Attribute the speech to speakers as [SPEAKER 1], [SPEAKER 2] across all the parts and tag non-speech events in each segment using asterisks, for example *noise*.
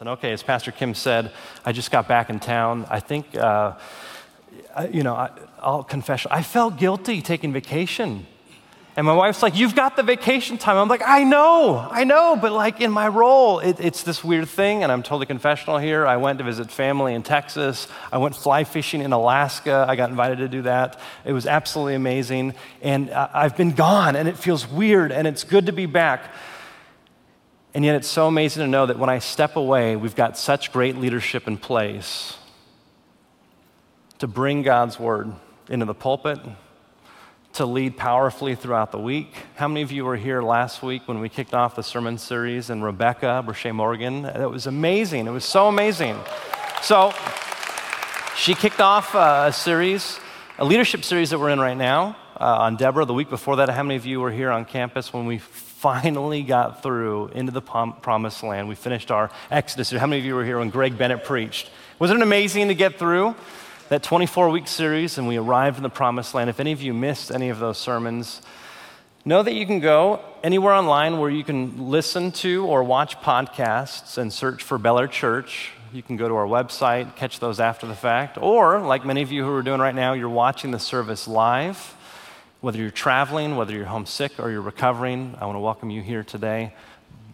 [SPEAKER 1] And okay, as Pastor Kim said, I just got back in town. I think, uh, I, you know, I, I'll confess, I felt guilty taking vacation. And my wife's like, You've got the vacation time. I'm like, I know, I know, but like in my role, it, it's this weird thing. And I'm totally confessional here. I went to visit family in Texas. I went fly fishing in Alaska. I got invited to do that. It was absolutely amazing. And uh, I've been gone, and it feels weird, and it's good to be back. And yet, it's so amazing to know that when I step away, we've got such great leadership in place to bring God's word into the pulpit, to lead powerfully throughout the week. How many of you were here last week when we kicked off the sermon series and Rebecca Brochet Morgan? It was amazing. It was so amazing. So, she kicked off a series, a leadership series that we're in right now uh, on Deborah. The week before that, how many of you were here on campus when we finally got through into the promised land. We finished our Exodus. How many of you were here when Greg Bennett preached? Wasn't it amazing to get through that 24 week series and we arrived in the promised land? If any of you missed any of those sermons, know that you can go anywhere online where you can listen to or watch podcasts and search for Bel Church. You can go to our website, catch those after the fact, or like many of you who are doing right now, you're watching the service live whether you're traveling, whether you're homesick or you're recovering, I want to welcome you here today.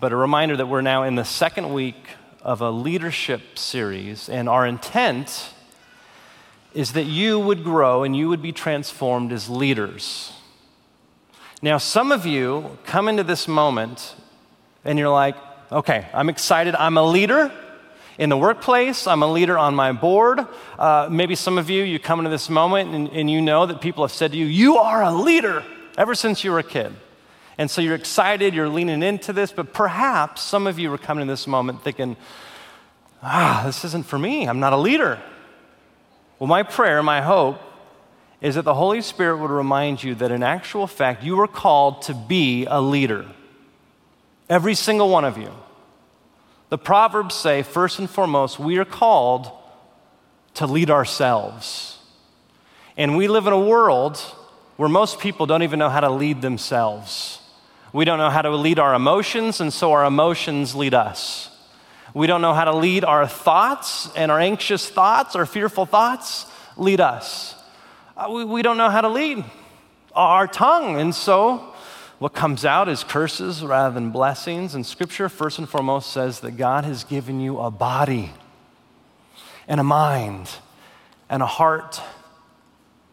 [SPEAKER 1] But a reminder that we're now in the second week of a leadership series, and our intent is that you would grow and you would be transformed as leaders. Now, some of you come into this moment and you're like, okay, I'm excited, I'm a leader in the workplace. I'm a leader on my board. Uh, maybe some of you, you come into this moment and, and you know that people have said to you, You are a leader ever since you were a kid. And so you're excited, you're leaning into this, but perhaps some of you are coming to this moment thinking, Ah, this isn't for me. I'm not a leader. Well, my prayer, my hope, is that the Holy Spirit would remind you that in actual fact, you are called to be a leader. Every single one of you. The Proverbs say, first and foremost, we are called to lead ourselves. And we live in a world where most people don't even know how to lead themselves. We don't know how to lead our emotions, and so our emotions lead us. We don't know how to lead our thoughts, and our anxious thoughts, our fearful thoughts lead us. Uh, we, we don't know how to lead our tongue, and so what comes out is curses rather than blessings. And Scripture, first and foremost, says that God has given you a body and a mind and a heart.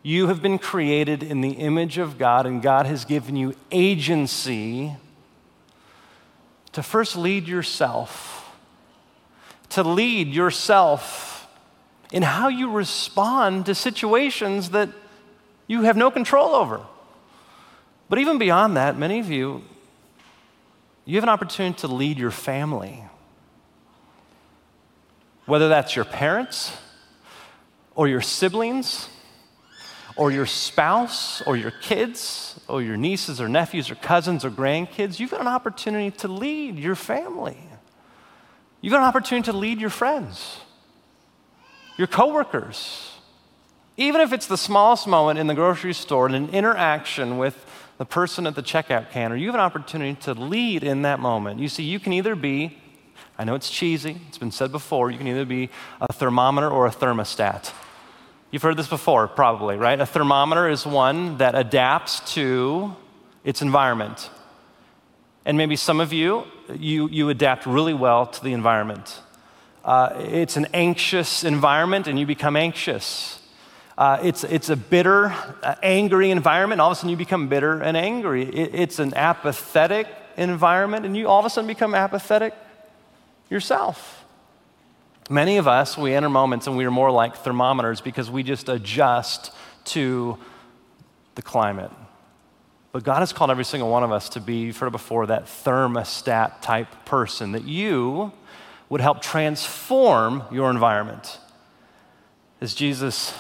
[SPEAKER 1] You have been created in the image of God, and God has given you agency to first lead yourself, to lead yourself in how you respond to situations that you have no control over. But even beyond that, many of you, you have an opportunity to lead your family. Whether that's your parents, or your siblings, or your spouse, or your kids, or your nieces, or nephews, or cousins, or grandkids, you've got an opportunity to lead your family. You've got an opportunity to lead your friends, your coworkers. Even if it's the smallest moment in the grocery store in an interaction with the person at the checkout counter, you have an opportunity to lead in that moment. You see, you can either be, I know it's cheesy, it's been said before, you can either be a thermometer or a thermostat. You've heard this before, probably, right? A thermometer is one that adapts to its environment. And maybe some of you, you, you adapt really well to the environment. Uh, it's an anxious environment and you become anxious. Uh, it's, it's a bitter, uh, angry environment. All of a sudden, you become bitter and angry. It, it's an apathetic environment, and you all of a sudden become apathetic yourself. Many of us, we enter moments and we are more like thermometers because we just adjust to the climate. But God has called every single one of us to be, you've heard before, that thermostat type person, that you would help transform your environment. As Jesus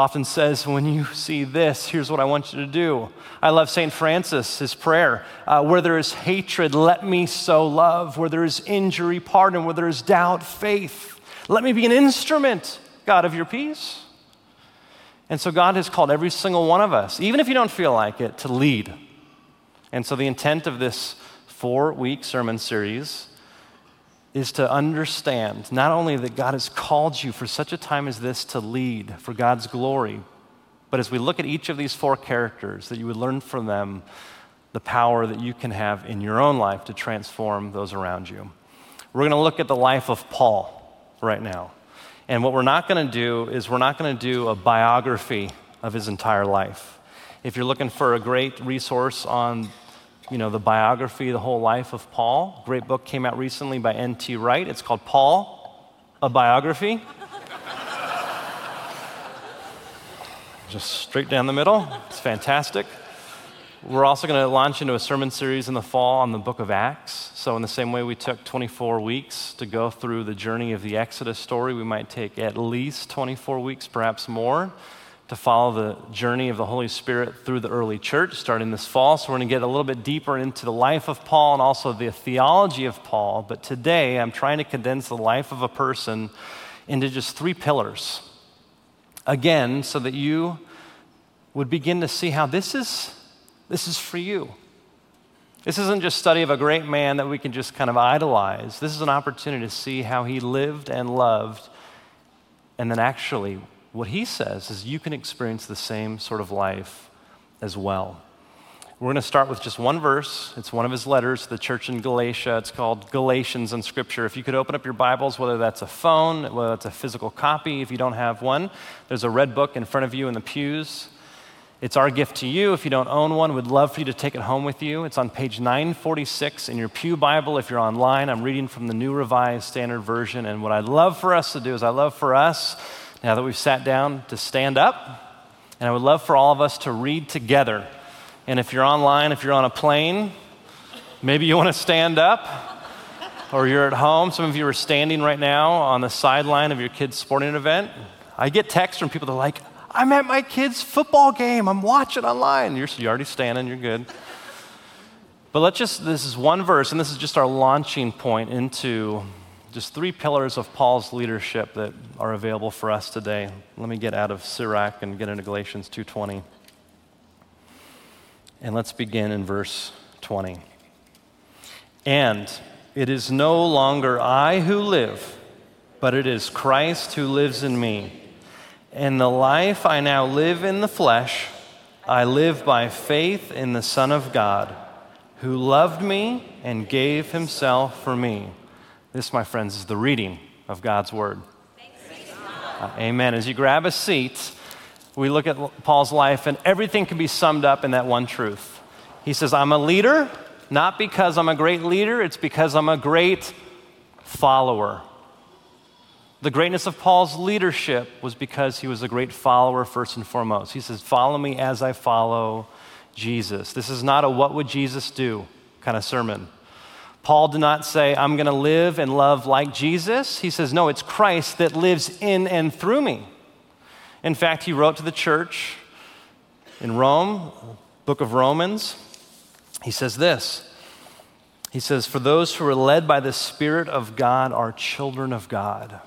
[SPEAKER 1] often says, When you see this, here's what I want you to do. I love St. Francis, his prayer. Uh, where there is hatred, let me sow love. Where there is injury, pardon. Where there is doubt, faith. Let me be an instrument, God, of your peace. And so God has called every single one of us, even if you don't feel like it, to lead. And so the intent of this four week sermon series is to understand not only that God has called you for such a time as this to lead for God's glory, but as we look at each of these four characters, that you would learn from them the power that you can have in your own life to transform those around you. We're going to look at the life of Paul right now. And what we're not going to do is we're not going to do a biography of his entire life. If you're looking for a great resource on you know, the biography, the whole life of Paul, great book came out recently by N.T. Wright. It's called Paul, a biography. Just straight down the middle. It's fantastic. We're also going to launch into a sermon series in the fall on the book of Acts. So, in the same way we took 24 weeks to go through the journey of the Exodus story, we might take at least 24 weeks, perhaps more, to follow the journey of the Holy Spirit through the early church starting this fall. So, we're going to get a little bit deeper into the life of Paul and also the theology of Paul. But today, I'm trying to condense the life of a person into just three pillars. Again, so that you would begin to see how this is this is for you. This isn't just study of a great man that we can just kind of idolize. This is an opportunity to see how he lived and loved. And then actually, what he says is you can experience the same sort of life as well. We're going to start with just one verse. It's one of his letters to the church in Galatia. It's called Galatians in Scripture. If you could open up your Bibles, whether that's a phone, whether that's a physical copy, if you don't have one, there's a red book in front of you in the pews. It's our gift to you. If you don't own one, we'd love for you to take it home with you. It's on page 946 in your Pew Bible. If you're online, I'm reading from the New Revised Standard Version. And what I'd love for us to do is, I love for us, now that we've sat down, to stand up. And I would love for all of us to read together. And if you're online, if you're on a plane, maybe you want to stand up. Or you're at home. Some of you are standing right now on the sideline of your kid's sporting event. I get texts from people that are like, I'm at my kid's football game. I'm watching online. You're, you're already standing, you're good. But let's just, this is one verse, and this is just our launching point into just three pillars of Paul's leadership that are available for us today. Let me get out of Sirach and get into Galatians 2:20. And let's begin in verse 20. And it is no longer I who live, but it is Christ who lives in me. And the life I now live in the flesh, I live by faith in the Son of God, who loved me and gave himself for me. This, my friends, is the reading of God's word. Uh, amen. As you grab a seat, we look at Paul's life, and everything can be summed up in that one truth. He says, I'm a leader, not because I'm a great leader, it's because I'm a great follower. The greatness of Paul's leadership was because he was a great follower, first and foremost. He says, Follow me as I follow Jesus. This is not a what would Jesus do kind of sermon. Paul did not say, I'm going to live and love like Jesus. He says, No, it's Christ that lives in and through me. In fact, he wrote to the church in Rome, book of Romans. He says this He says, For those who are led by the Spirit of God are children of God.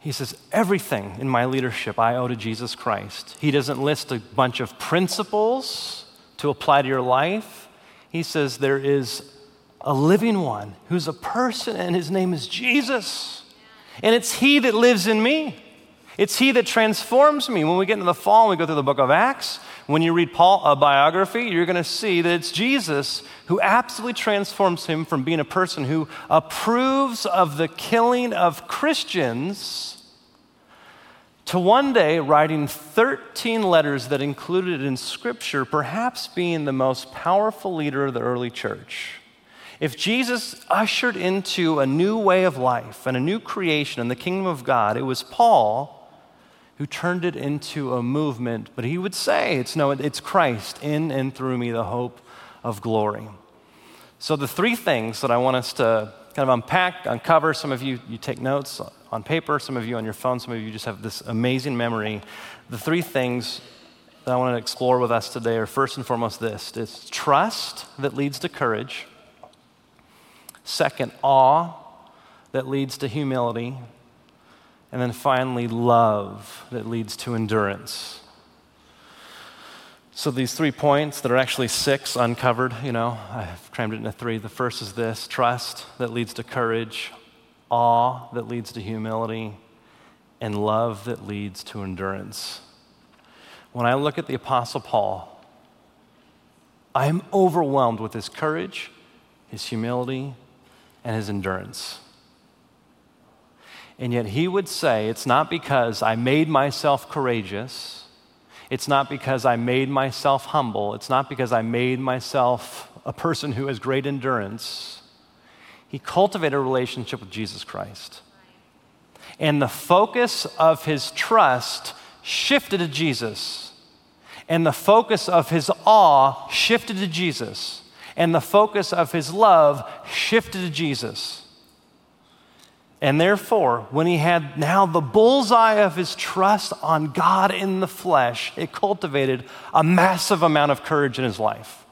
[SPEAKER 1] He says, Everything in my leadership I owe to Jesus Christ. He doesn't list a bunch of principles to apply to your life. He says, There is a living one who's a person, and his name is Jesus. And it's he that lives in me. It's he that transforms me. When we get into the fall we go through the book of Acts, when you read Paul, a biography, you're going to see that it's Jesus who absolutely transforms him from being a person who approves of the killing of Christians to one day writing 13 letters that included in Scripture, perhaps being the most powerful leader of the early church. If Jesus ushered into a new way of life and a new creation in the kingdom of God, it was Paul who turned it into a movement. But he would say, it's no, it's Christ in and through me, the hope of glory. So the three things that I want us to kind of unpack, uncover, some of you, you take notes on paper, some of you on your phone, some of you just have this amazing memory. The three things that I want to explore with us today are first and foremost this it's trust that leads to courage, second, awe that leads to humility, and then finally, love that leads to endurance. So, these three points that are actually six uncovered, you know, I've crammed it into three. The first is this trust that leads to courage, awe that leads to humility, and love that leads to endurance. When I look at the Apostle Paul, I am overwhelmed with his courage, his humility, and his endurance. And yet he would say, It's not because I made myself courageous it's not because I made myself humble. It's not because I made myself a person who has great endurance. He cultivated a relationship with Jesus Christ. And the focus of his trust shifted to Jesus. And the focus of his awe shifted to Jesus. And the focus of his love shifted to Jesus. And therefore, when he had now the bullseye of his trust on God in the flesh, it cultivated a massive amount of courage in his life.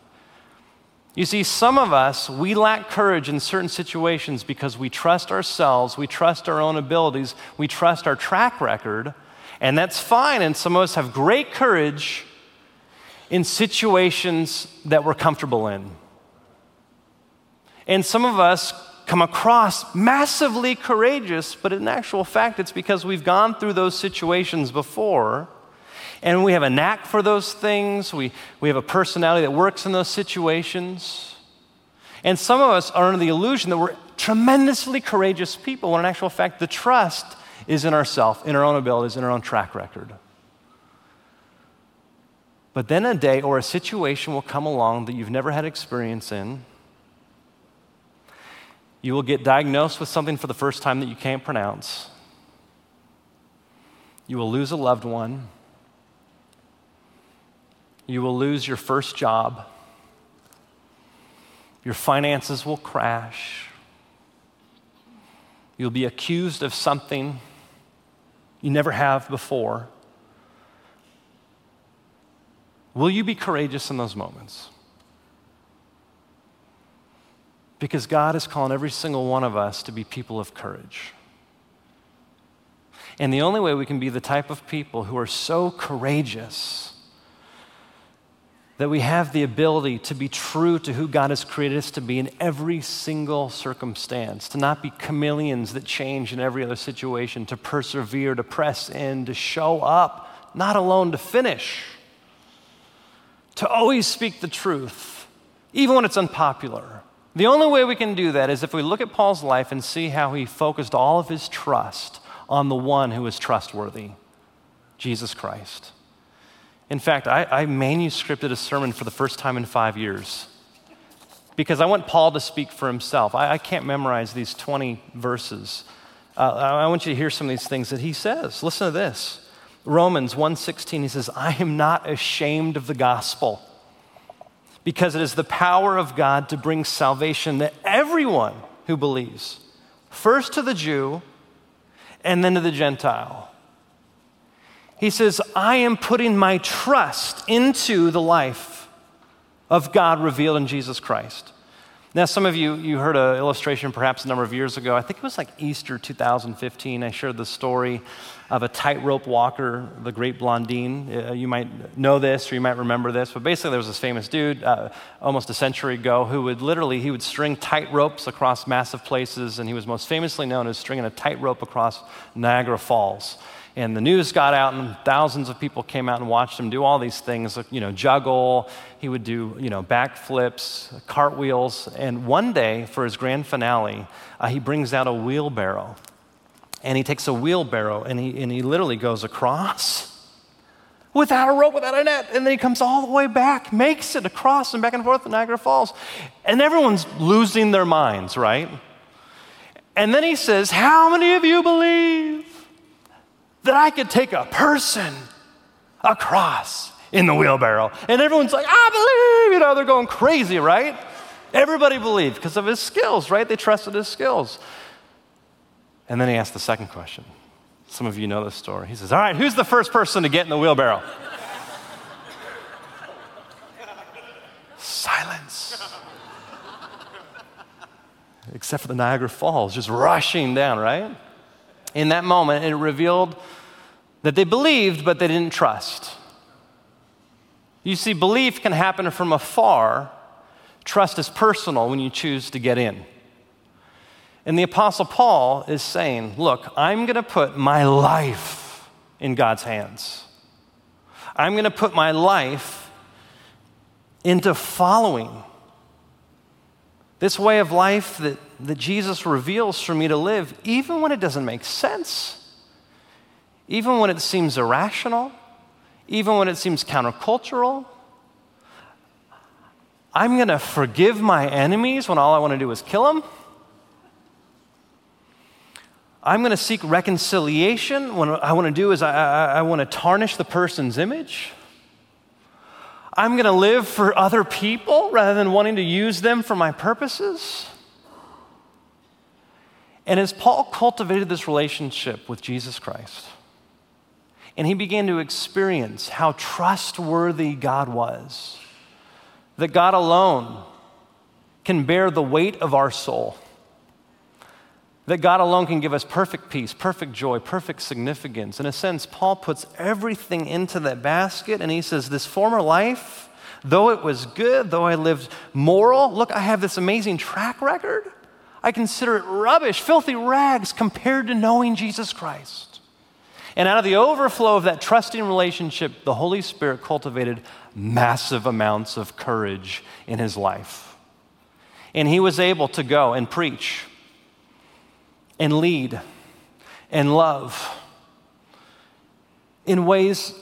[SPEAKER 1] You see, some of us, we lack courage in certain situations because we trust ourselves, we trust our own abilities, we trust our track record, and that's fine. And some of us have great courage in situations that we're comfortable in. And some of us come across massively courageous, but in actual fact, it's because we've gone through those situations before. And we have a knack for those things. We, we have a personality that works in those situations. And some of us are under the illusion that we're tremendously courageous people, when in actual fact, the trust is in ourselves, in our own abilities, in our own track record. But then a day or a situation will come along that you've never had experience in, you will get diagnosed with something for the first time that you can't pronounce. You will lose a loved one. You will lose your first job. Your finances will crash. You'll be accused of something you never have before. Will you be courageous in those moments? Because God is calling every single one of us to be people of courage. And the only way we can be the type of people who are so courageous that we have the ability to be true to who God has created us to be in every single circumstance, to not be chameleons that change in every other situation, to persevere, to press in, to show up, not alone to finish, to always speak the truth, even when it's unpopular the only way we can do that is if we look at Paul's life and see how he focused all of his trust on the one who is trustworthy Jesus Christ. In fact, I, I, manuscripted a sermon for the first time in five years because I want Paul to speak for himself. I, I can't memorize these 20 verses. Uh, I want you to hear some of these things that he says. Listen to this. Romans 1:16 he says, "I am not ashamed of the gospel." Because it is the power of God to bring salvation to everyone who believes, first to the Jew and then to the Gentile. He says, I am putting my trust into the life of God revealed in Jesus Christ. Now, some of you, you heard an illustration perhaps a number of years ago. I think it was like Easter 2015. I shared the story of a tightrope walker, the great Blondin. Uh, you might know this or you might remember this, but basically there was this famous dude uh, almost a century ago who would literally, he would string tightropes across massive places, and he was most famously known as stringing a tightrope across Niagara Falls. And the news got out, and thousands of people came out and watched him do all these things, you know, juggle. He would do, you know, backflips, cartwheels. And one day, for his grand finale, uh, he brings out a wheelbarrow. And he takes a wheelbarrow and he, and he literally goes across without a rope, without a net. And then he comes all the way back, makes it across and back and forth to Niagara Falls. And everyone's losing their minds, right? And then he says, How many of you believe that I could take a person across in the wheelbarrow. And everyone's like, I believe, you know, they're going crazy, right? Everybody believed because of his skills, right? They trusted his skills. And then he asked the second question. Some of you know this story. He says, All right, who's the first person to get in the wheelbarrow? Silence. Except for the Niagara Falls just rushing down, right? In that moment, it revealed that they believed, but they didn't trust. You see, belief can happen from afar. Trust is personal when you choose to get in. And the Apostle Paul is saying, Look, I'm going to put my life in God's hands. I'm going to put my life into following this way of life that, that Jesus reveals for me to live, even when it doesn't make sense, even when it seems irrational, even when it seems countercultural. I'm going to forgive my enemies when all I want to do is kill them. I'm going to seek reconciliation when I want to do is I, I, I want to tarnish the person's image. I'm going to live for other people rather than wanting to use them for my purposes. And as Paul cultivated this relationship with Jesus Christ, and he began to experience how trustworthy God was, that God alone can bear the weight of our soul that God alone can give us perfect peace, perfect joy, perfect significance. In a sense, Paul puts everything into that basket and he says, This former life, though it was good, though I lived moral, look, I have this amazing track record. I consider it rubbish, filthy rags compared to knowing Jesus Christ. And out of the overflow of that trusting relationship, the Holy Spirit cultivated massive amounts of courage in his life. And he was able to go and preach and lead and love in ways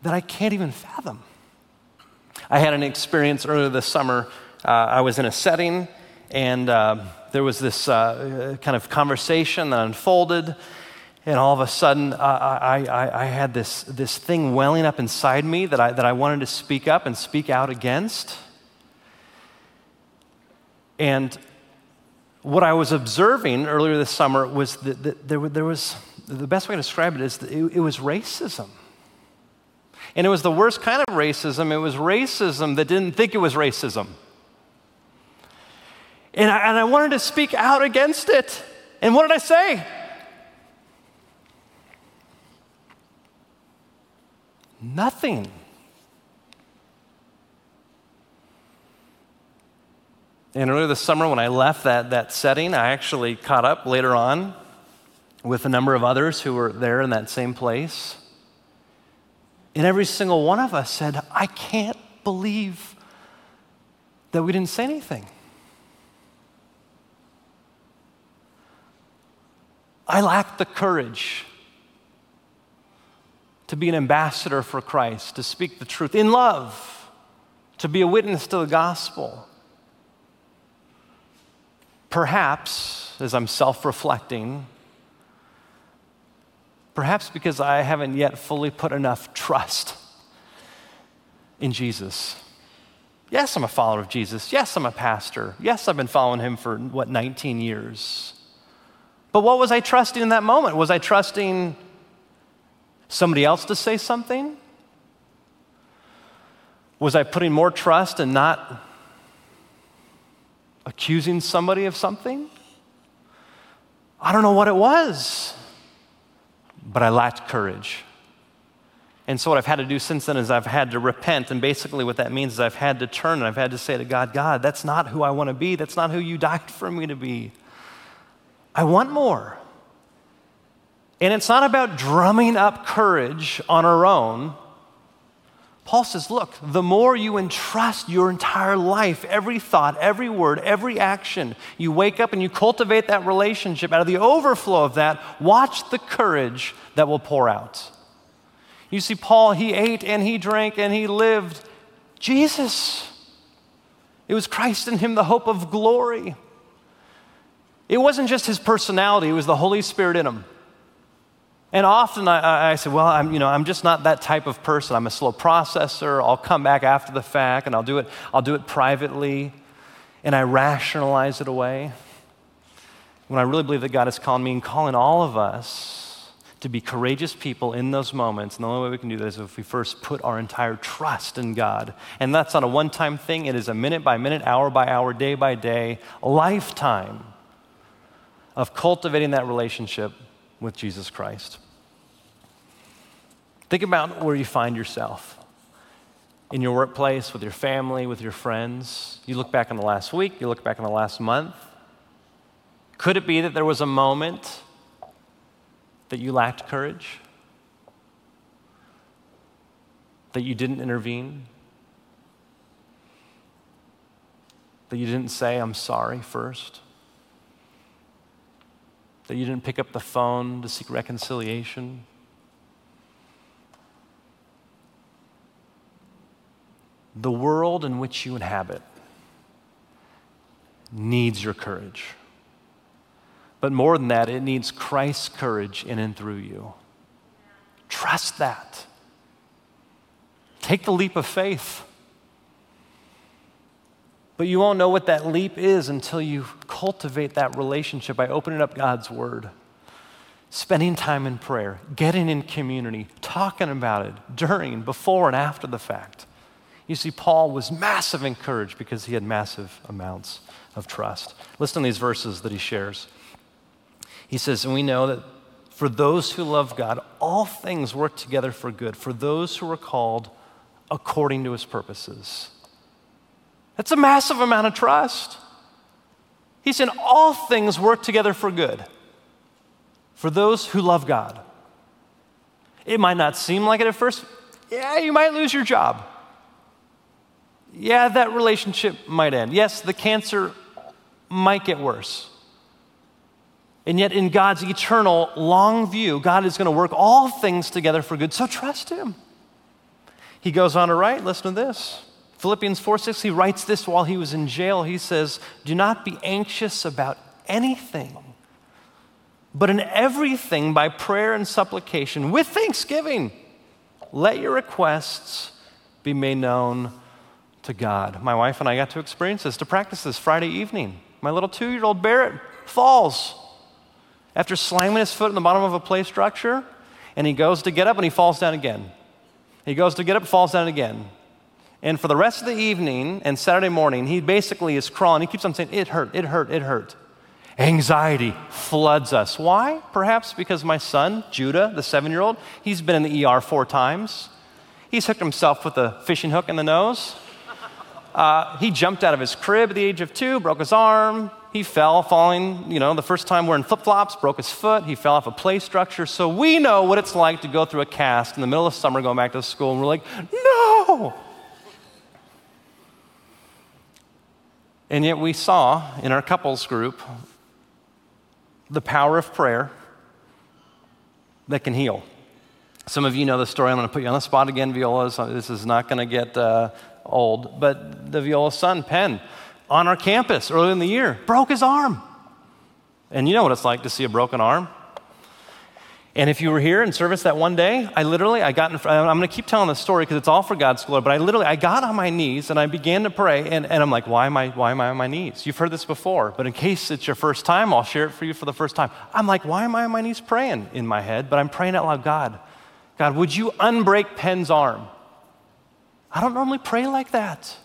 [SPEAKER 1] that I can't even fathom. I had an experience earlier this summer. Uh, I was in a setting, and uh, there was this uh, kind of conversation that unfolded. And all of a sudden, I, I, I, had this, this thing welling up inside me that I, that I wanted to speak up and speak out against. And what I was observing earlier this summer was that, that there, there, was, the best way to describe it is it, it was racism. And it was the worst kind of racism. It was racism that didn't think it was racism. And I, and I wanted to speak out against it. And what did I say? Nothing. And earlier this summer, when I left that, that setting, I actually caught up later on with a number of others who were there in that same place. And every single one of us said, I can't believe that we didn't say anything. I lacked the courage to be an ambassador for Christ, to speak the truth in love, to be a witness to the gospel. Perhaps, as I'm self reflecting, perhaps because I haven't yet fully put enough trust in Jesus. Yes, I'm a follower of Jesus. Yes, I'm a pastor. Yes, I've been following him for, what, 19 years. But what was I trusting in that moment? Was I trusting somebody else to say something? Was I putting more trust in not accusing somebody of something. I don't know what it was, but I lacked courage. And so, what I've had to do since then is I've had to repent. And basically, what that means is I've had to turn and I've had to say to God, God, that's not who I want to be. That's not who you died for me to be. I want more. And it's not about drumming up courage on our own. Paul says, look, the more you entrust your entire life, every thought, every word, every action, you wake up and you cultivate that relationship. Out of the overflow of that, watch the courage that will pour out. You see, Paul, he ate and he drank and he lived Jesus. It was Christ in him, the hope of glory. It wasn't just his personality, it was the Holy Spirit in him. And often I, I say, well, I'm, you know, I'm just not that type of person. I'm a slow processor. I'll come back after the fact and I'll do it, I'll do it privately. And I rationalize it away. When I really believe that God is calling me and calling all of us to be courageous people in those moments. And the only way we can do that is if we first put our entire trust in God. And that's not a one time thing, it is a minute by minute, hour by hour, day by day, lifetime of cultivating that relationship with Jesus Christ. Think about where you find yourself. in your workplace, with your family, with your friends. You look back on the last week, you look back on the last month. Could it be that there was a moment that you lacked courage? That you didn't intervene? That you didn't say, I'm sorry first? That you didn't pick up the phone to seek reconciliation? The world in which you inhabit needs your courage. But more than that, it needs Christ's courage in and through you. Trust that. Take the leap of faith. But you won't know what that leap is until you cultivate that relationship by opening up God's Word, spending time in prayer, getting in community, talking about it during, before, and after the fact. You see, Paul was massive in courage because he had massive amounts of trust. Listen to these verses that he shares. He says, And we know that for those who love God, all things work together for good, for those who are called according to his purposes. That's a massive amount of trust. He said, All things work together for good for those who love God. It might not seem like it at first. Yeah, you might lose your job yeah, that relationship might end. Yes, the cancer might get worse. And yet, in God's eternal long view, God is going to work all things together for good. So trust Him. He goes on to write, listen to this. Philippians 4 6, he writes this while he was in jail. He says, Do not be anxious about anything, but in everything, by prayer and supplication, with thanksgiving, let your requests be made known to God. My wife and I got to experience this, to practice this Friday evening. My little two year old Barrett falls after slamming his foot in the bottom of a play structure, and he goes to get up and he falls down again. He goes to get up, falls down again. And for the rest of the evening and Saturday morning, he basically is crawling. He keeps on saying, It hurt, it hurt, it hurt. Anxiety floods us. Why? Perhaps because my son, Judah, the seven year old, he's been in the ER four times. He's hooked himself with a fishing hook in the nose. Uh, he jumped out of his crib at the age of two, broke his arm. He fell, falling, you know, the first time wearing flip flops, broke his foot. He fell off a play structure. So we know what it's like to go through a cast in the middle of summer going back to school, and we're like, no! And yet we saw in our couples group the power of prayer that can heal. Some of you know the story. I'm going to put you on the spot again, Viola. This is not going to get uh, old, but the Viola's son, Penn, on our campus early in the year, broke his arm. And you know what it's like to see a broken arm. And if you were here in service that one day, I literally, I got in front, I'm going to keep telling the story because it's all for God's glory, but I literally, I got on my knees and I began to pray, and, and I'm like, why am, I, why am I on my knees? You've heard this before, but in case it's your first time, I'll share it for you for the first time. I'm like, why am I on my knees praying in my head? But I'm praying out loud, God, God, would you unbreak Penn's arm? I don't normally pray like that.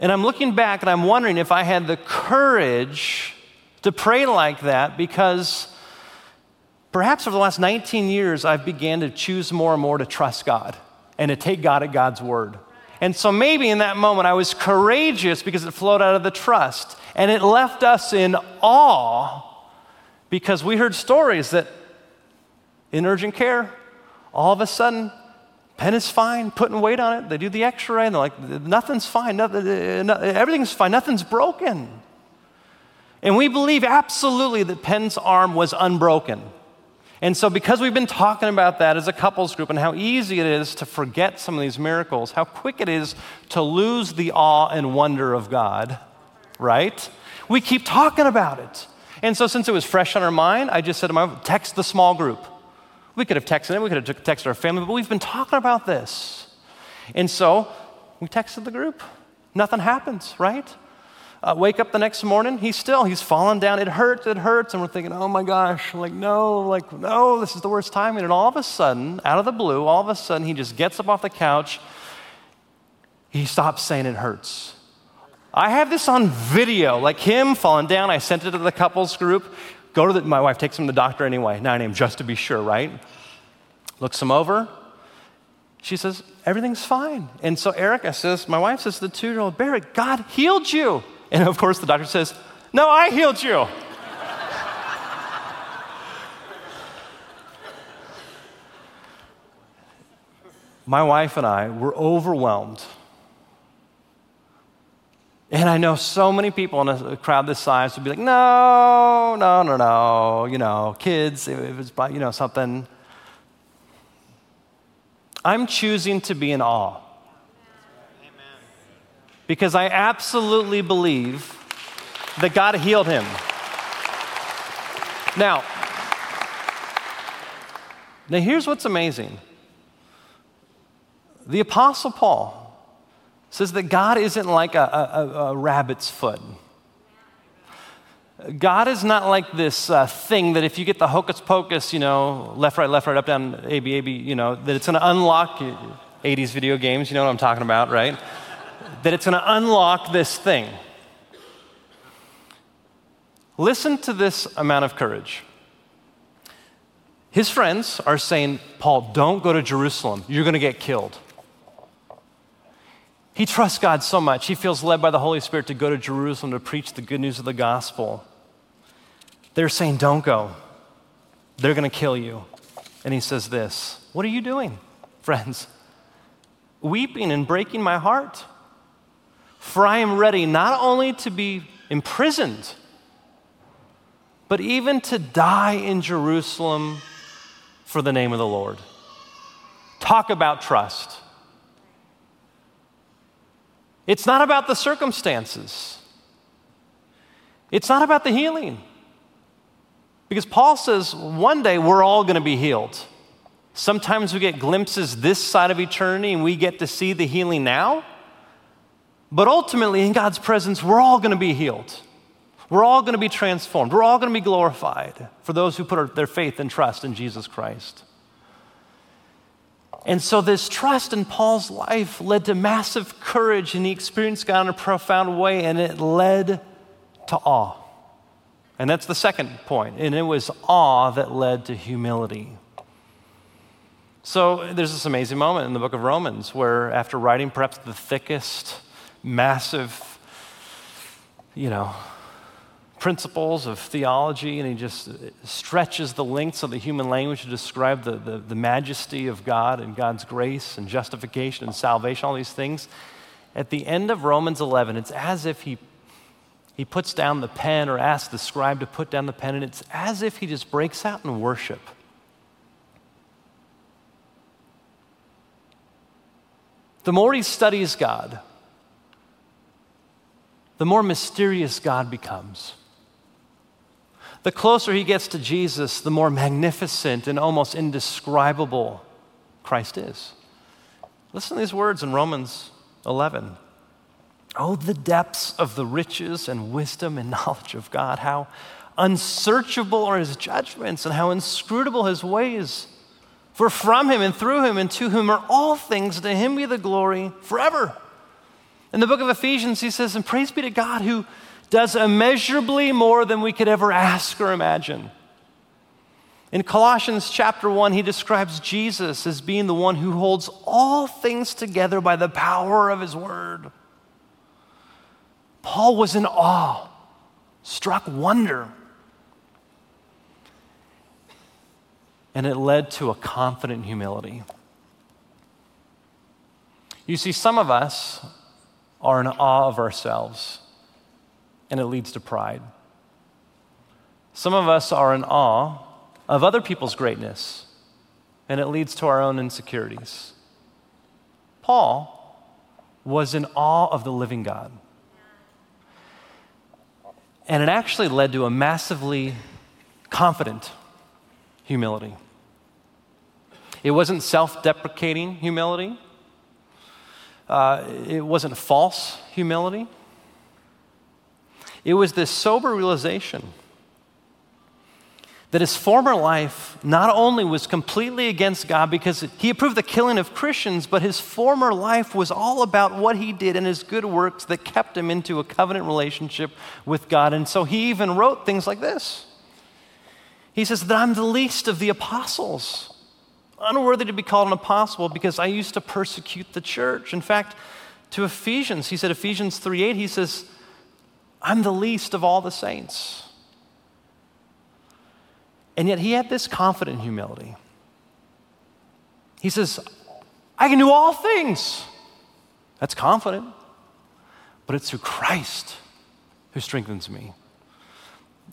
[SPEAKER 1] And I'm looking back and I'm wondering if I had the courage to pray like that because perhaps over the last 19 years I've began to choose more and more to trust God and to take God at God's word. And so maybe in that moment I was courageous because it flowed out of the trust and it left us in awe because we heard stories that in urgent care, all of a sudden Penn is fine, putting weight on it. They do the x ray and they're like, nothing's fine, nothing, uh, everything's fine, nothing's broken. And we believe absolutely that Penn's arm was unbroken. And so, because we've been talking about that as a couples group and how easy it is to forget some of these miracles, how quick it is to lose the awe and wonder of God, right? We keep talking about it. And so, since it was fresh on our mind, I just said to my text the small group. We could have texted him, we could have texted our family, but we've been talking about this. And so we texted the group. Nothing happens, right? Uh, wake up the next morning, he's still, he's falling down. It hurts, it hurts. And we're thinking, oh my gosh, like, no, like, no, this is the worst timing. And all of a sudden, out of the blue, all of a sudden, he just gets up off the couch. He stops saying it hurts. I have this on video, like him falling down. I sent it to the couples group. Go to the, my wife takes him to the doctor anyway, 9 a.m., just to be sure, right? Looks him over. She says, Everything's fine. And so Erica says, My wife says to the two year old, Barrett, God healed you. And of course, the doctor says, No, I healed you. *laughs* My wife and I were overwhelmed. And I know so many people in a crowd this size would be like, no, no, no, no, you know, kids, it was, by, you know, something. I'm choosing to be in awe. Because I absolutely believe that God healed him. Now, now here's what's amazing. The Apostle Paul says that God isn't like a, a, a rabbit's foot. God is not like this uh, thing that if you get the hocus pocus, you know, left, right, left, right, up, down, A, B, A, B, you know, that it's going to unlock 80s video games, you know what I'm talking about, right? that it's going to unlock this thing. Listen to this amount of courage. His friends are saying, Paul, don't go to Jerusalem. You're going to get killed. He trusts God so much, he feels led by the Holy Spirit to go to Jerusalem to preach the good news of the gospel. They're saying, Don't go. They're going to kill you. And he says this What are you doing, friends? Weeping and breaking my heart. For I am ready not only to be imprisoned, but even to die in Jerusalem for the name of the Lord. Talk about trust. It's not about the circumstances, it's not about the healing. Because Paul says one day we're all going to be healed. Sometimes we get glimpses this side of eternity and we get to see the healing now. But ultimately, in God's presence, we're all going to be healed. We're all going to be transformed. We're all going to be glorified for those who put their faith and trust in Jesus Christ. And so, this trust in Paul's life led to massive courage, and he experienced God in a profound way, and it led to awe. And that's the second point. And it was awe that led to humility. So, there's this amazing moment in the book of Romans where, after writing perhaps the thickest, massive, you know, principles of theology, and he just stretches the lengths of the human language to describe the, the, the, majesty of God and God's grace and justification and salvation, all these things. At the end of Romans 11, it's as if he, he puts down the pen or asks the scribe to put down the pen, and it's as if he just breaks out in worship. The more he studies God, the more mysterious God becomes. The closer he gets to Jesus, the more magnificent and almost indescribable Christ is. Listen to these words in Romans 11. Oh, the depths of the riches and wisdom and *laughs* knowledge of God. How unsearchable are his judgments and how inscrutable his ways. For from him and through him and to whom are all things, to him be the glory forever. In the book of Ephesians, he says, And praise be to God who does immeasurably more than we could ever ask or imagine. In Colossians chapter 1, he describes Jesus as being the one who holds all things together by the power of his word. Paul was in awe, struck wonder. And it led to a confident humility. You see, some of us are in awe of ourselves and it leads to pride. Some of us are in awe of other people's greatness, and it leads to our own insecurities. Paul was in awe of the living God. And it actually led to a massively confident humility. It wasn't self deprecating humility, uh, it wasn't false humility. It was this sober realization that his former life not only was completely against God because he approved the killing of Christians, but his former life was all about what he did and his good works that kept him into a covenant relationship with God. And so he even wrote things like this He says, That I'm the least of the apostles. unworthy to be called an apostle because I used to persecute the church. In fact, to Ephesians, he said, Ephesians 3 8, he says, I'm the least of all the saints. And yet he had this confident humility. He says, I can do all things. That's confident, but it's through Christ who strengthens me.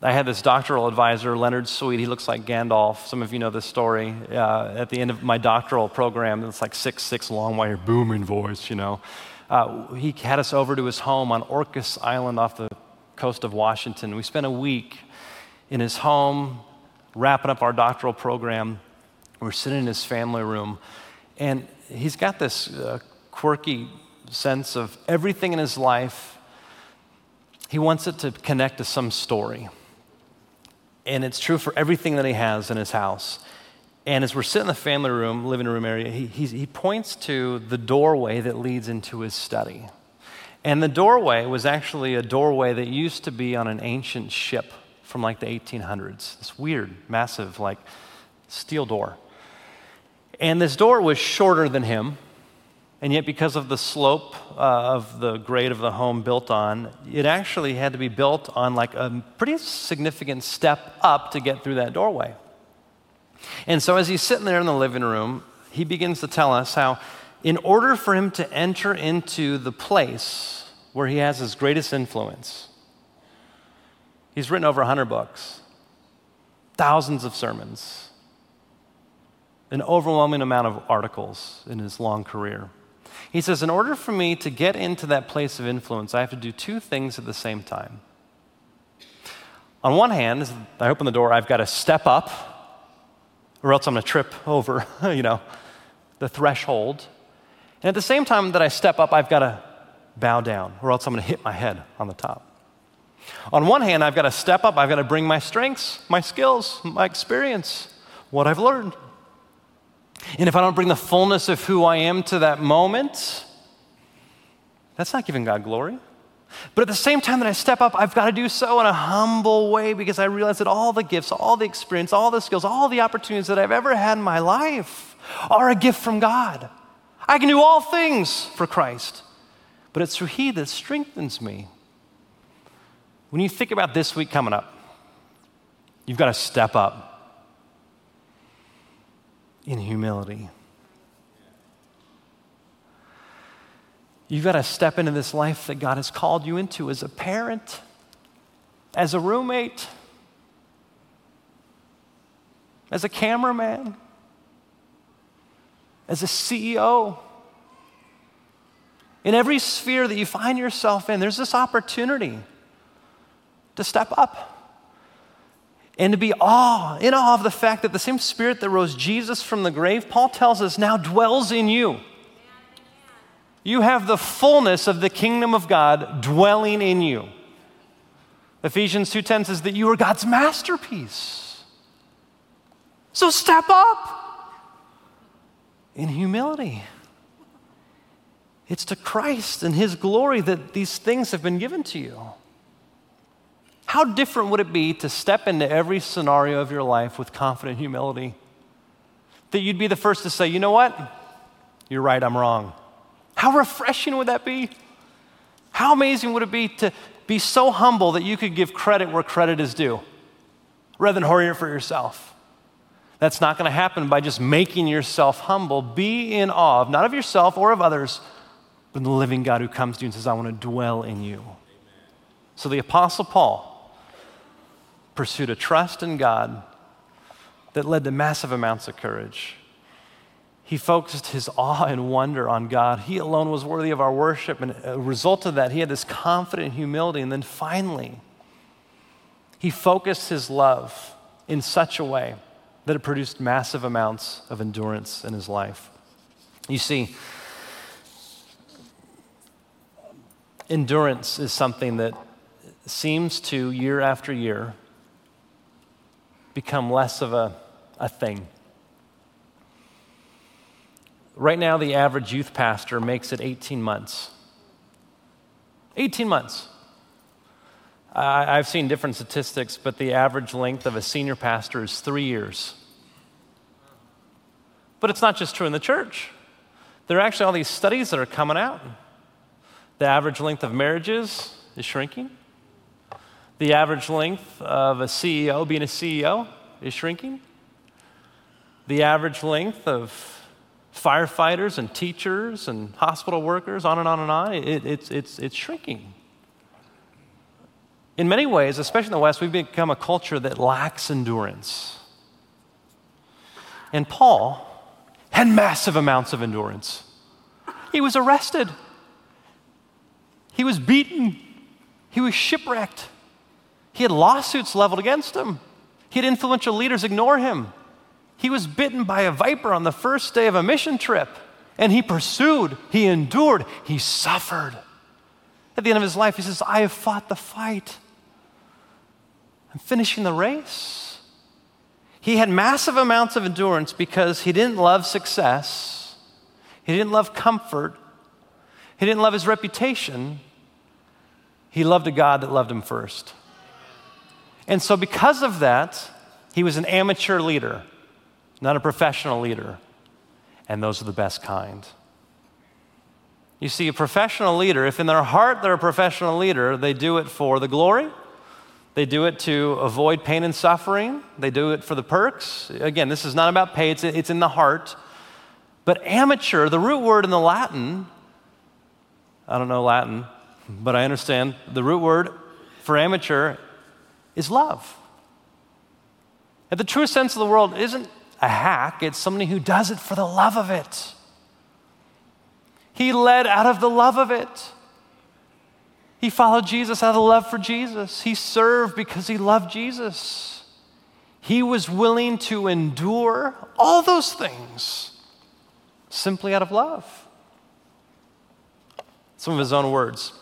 [SPEAKER 1] I had this doctoral advisor, Leonard Sweet. He looks like Gandalf. Some of you know this story. Uh, at the end of my doctoral program, it's like six, six long, while booming voice, you know. Uh, he had us over to his home on Orcas Island off the coast of Washington. We spent a week in his home, wrapping up our doctoral program. We're sitting in his family room, and he's got this uh, quirky sense of everything in his life. He wants it to connect to some story. And it's true for everything that he has in his house. And as we're sitting in the family room, living room area, he, he, he points to the doorway that leads into his study. And the doorway was actually a doorway that used to be on an ancient ship from like the 1800s. This weird, massive, like steel door. And this door was shorter than him. And yet, because of the slope uh, of the grade of the home built on, it actually had to be built on like a pretty significant step up to get through that doorway. And so, as he's sitting there in the living room, he begins to tell us how, in order for him to enter into the place where he has his greatest influence, he's written over 100 books, thousands of sermons, an overwhelming amount of articles in his long career. He says, In order for me to get into that place of influence, I have to do two things at the same time. On one hand, I open the door, I've got to step up, or else I'm going to trip over, *laughs* you know, the threshold. And at the same time that I step up, I've got to bow down, or else I'm going to hit my head on the top. On one hand, I've got to step up, I've got to bring my strengths, my skills, my experience, what I've learned. And if I don't bring the fullness of who I am to that moment, that's not giving God glory. But at the same time that I step up, I've got to do so in a humble way because I realize that all the gifts, all the experience, all the skills, all the opportunities that I've ever had in my life are a gift from God. I can do all things for Christ, but it's through He that strengthens me. When you think about this week coming up, you've got to step up in humility. You've got to step into this life that God has called you into as a parent, as a roommate, as a cameraman, as a CEO. In every sphere that you find yourself in, there's this opportunity to step up and to be awe, in awe of the fact that the same spirit that rose Jesus from the grave, Paul tells us, now dwells in you. You have the fullness of the kingdom of God dwelling in you. Ephesians 2:10 says that you are God's masterpiece. So step up in humility. It's to Christ and his glory that these things have been given to you. How different would it be to step into every scenario of your life with confident humility? That you'd be the first to say, you know what? You're right, I'm wrong. How refreshing would that be? How amazing would it be to be so humble that you could give credit where credit is due rather than hoarding it for yourself? That's not going to happen by just making yourself humble. Be in awe of not of yourself or of others, but the living God who comes to you and says, I want to dwell in you. So the Apostle Paul pursued a trust in God that led to massive amounts of courage. He focused his awe and wonder on God. He alone was worthy of our worship. And a result of that, he had this confident humility. And then finally, he focused his love in such a way that it produced massive amounts of endurance in his life. You see, endurance is something that seems to, year after year, become less of a, a thing. Right now, the average youth pastor makes it 18 months. 18 months. I've seen different statistics, but the average length of a senior pastor is three years. But it's not just true in the church. There are actually all these studies that are coming out. The average length of marriages is shrinking. The average length of a CEO being a CEO is shrinking. The average length of firefighters and teachers and hospital workers, on and on and on, it, it's, it's, it's shrinking. In many ways, especially in the West, we've become a culture that lacks endurance. And Paul had massive amounts of endurance. He was arrested, he was beaten, he was shipwrecked, he had lawsuits leveled against him, he had influential leaders ignore him. He was bitten by a viper on the first day of a mission trip, and he pursued, he endured, he suffered. At the end of his life, he says, I have fought the fight. Finishing the race. He had massive amounts of endurance because he didn't love success, he didn't love comfort, he didn't love his reputation. He loved a God that loved him first. And so, because of that, he was an amateur leader not a professional leader. And those are the best kind. You see, a professional leader, if in their heart they're a professional leader, they do it for the glory, they do it to avoid pain and suffering, they do it for the perks. Again, this is not about pay, it's, it's in the heart. But amateur, the root word in the Latin, I don't know Latin, but I understand the root word for amateur is love. And the true sense of the world isn't a hack, it's somebody who does it for the love of it. He led out of the love of it. He followed Jesus out of love for Jesus. He served because he loved Jesus. He was willing to endure all those things simply out of love. Some of his own words.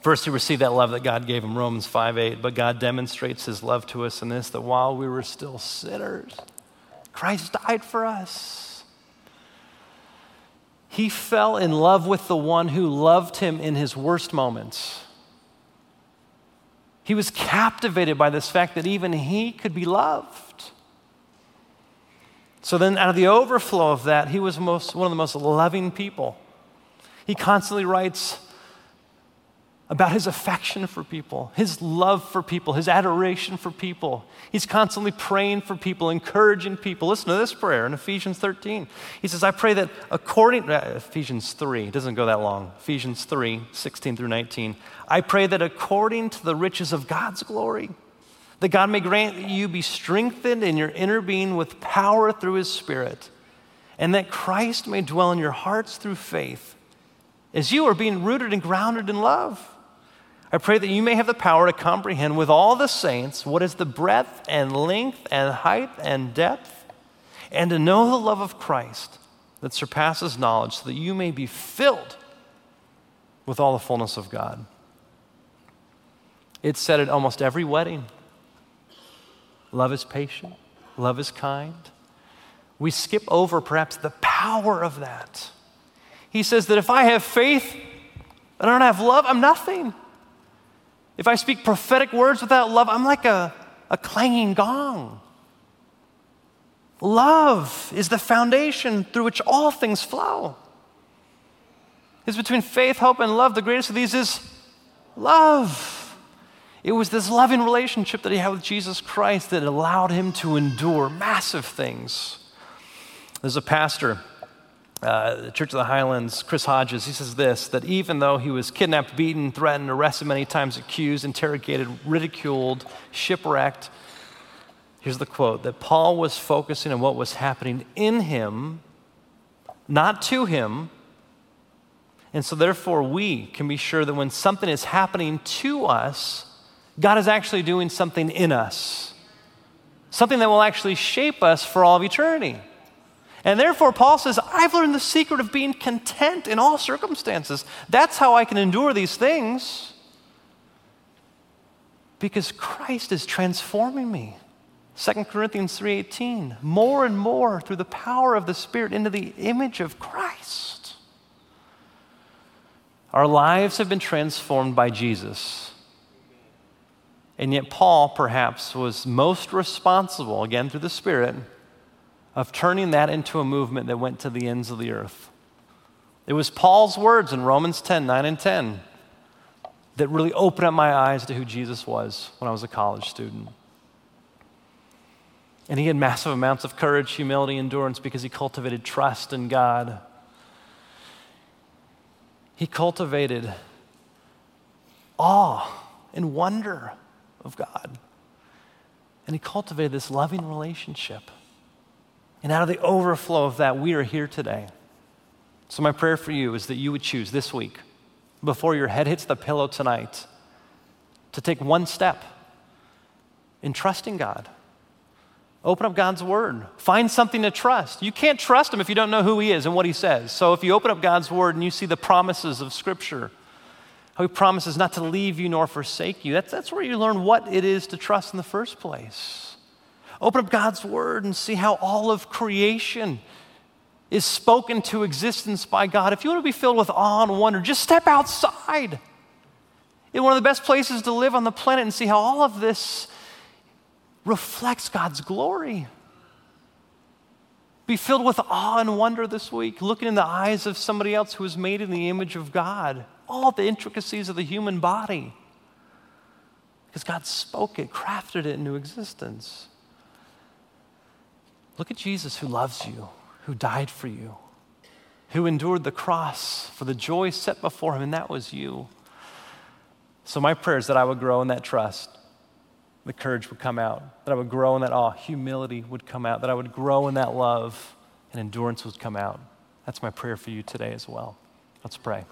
[SPEAKER 1] First, he received that love that God gave him, Romans 5 8. But God demonstrates his love to us in this that while we were still sinners, Christ died for us. He fell in love with the one who loved him in his worst moments. He was captivated by this fact that even he could be loved. So then, out of the overflow of that, he was most, one of the most loving people. He constantly writes, about his affection for people, his love for people, his adoration for people. He's constantly praying for people, encouraging people. Listen to this prayer in Ephesians 13. He says, I pray that according, uh, Ephesians 3, it doesn't go that long, Ephesians 3, 16 through 19. I pray that according to the riches of God's glory, that God may grant that you be strengthened in your inner being with power through his Spirit, and that Christ may dwell in your hearts through faith, as you are being rooted and grounded in love I pray that you may have the power to comprehend with all the saints what is the breadth and length and height and depth, and to know the love of Christ that surpasses knowledge, so that you may be filled with all the fullness of God. It's said at almost every wedding love is patient, love is kind. We skip over perhaps the power of that. He says that if I have faith and I don't have love, I'm nothing. If I speak prophetic words without love, I'm like a, a clanging gong. Love is the foundation through which all things flow. It's between faith, hope, and love. The greatest of these is love. It was this loving relationship that he had with Jesus Christ that allowed him to endure massive things. There's a pastor uh, the Church of the Highlands, Chris Hodges, he says this that even though he was kidnapped, beaten, threatened, arrested many times, accused, interrogated, ridiculed, shipwrecked, here's the quote that Paul was focusing on what was happening in him, not to him. And so, therefore, we can be sure that when something is happening to us, God is actually doing something in us, something that will actually shape us for all of eternity. And therefore, Paul says, I've learned the secret of being content in all circumstances. That's how I can endure these things. Because Christ is transforming me. 2 Corinthians 3:18, more and more through the power of the Spirit into the image of Christ. Our lives have been transformed by Jesus. And yet Paul perhaps was most responsible again through the Spirit of turning that into a movement that went to the ends of the earth. It was Paul's words in Romans 10 9 and 10 that really opened up my eyes to who Jesus was when I was a college student. And he had massive amounts of courage, humility, endurance because he cultivated trust in God. He cultivated awe and wonder of God. And he cultivated this loving relationship. And out of the overflow of that, we are here today. So, my prayer for you is that you would choose this week, before your head hits the pillow tonight, to take one step in trusting God. Open up God's Word. Find something to trust. You can't trust Him if you don't know who He is and what He says. So, if you open up God's Word and you see the promises of Scripture, how He promises not to leave you nor forsake you, that's, that's where you learn what it is to trust in the first place. Open up God's Word and see how all of creation is spoken to existence by God. If you want to be filled with awe and wonder, just step outside. In one of the best places to live on the planet and see how all of this reflects God's glory. Be filled with awe and wonder this week, looking in the eyes of somebody else who is made in the image of God, all the intricacies of the human body. Because God spoke it, crafted it into existence. Look at Jesus who loves you, who died for you, who endured the cross for the joy set before him, and that was you. So, my prayer is that I would grow in that trust, the courage would come out, that I would grow in that awe, humility would come out, that I would grow in that love, and endurance would come out. That's my prayer for you today as well. Let's pray.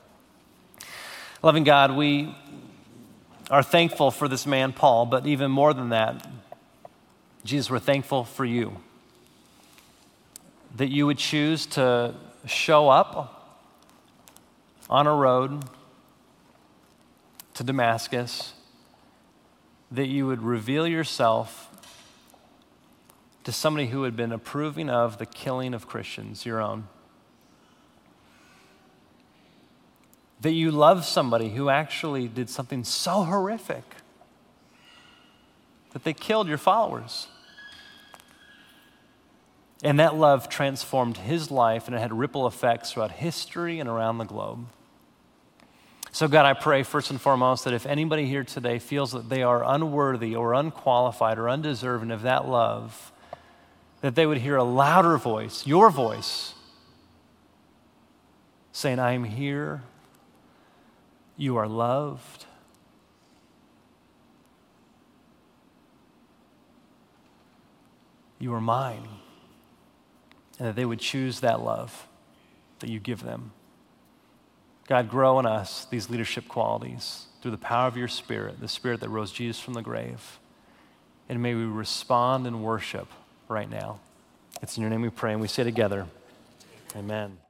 [SPEAKER 1] Loving God, we are thankful for this man, Paul, but even more than that, Jesus, we're thankful for you that you would choose to show up on a road to Damascus, that you would reveal yourself to somebody who had been approving of the killing of Christians, your own. That you love somebody who actually did something so horrific that they killed your followers. And that love transformed his life and it had ripple effects throughout history and around the globe. So, God, I pray first and foremost that if anybody here today feels that they are unworthy or unqualified or undeserving of that love, that they would hear a louder voice, your voice, saying, I am here. You are loved. You are mine and that they would choose that love that you give them. God, grow in us these leadership qualities through the power of your Spirit, the Spirit that rose Jesus from the grave. And may we respond in worship right now. It's in your name we pray, and we say together, Amen.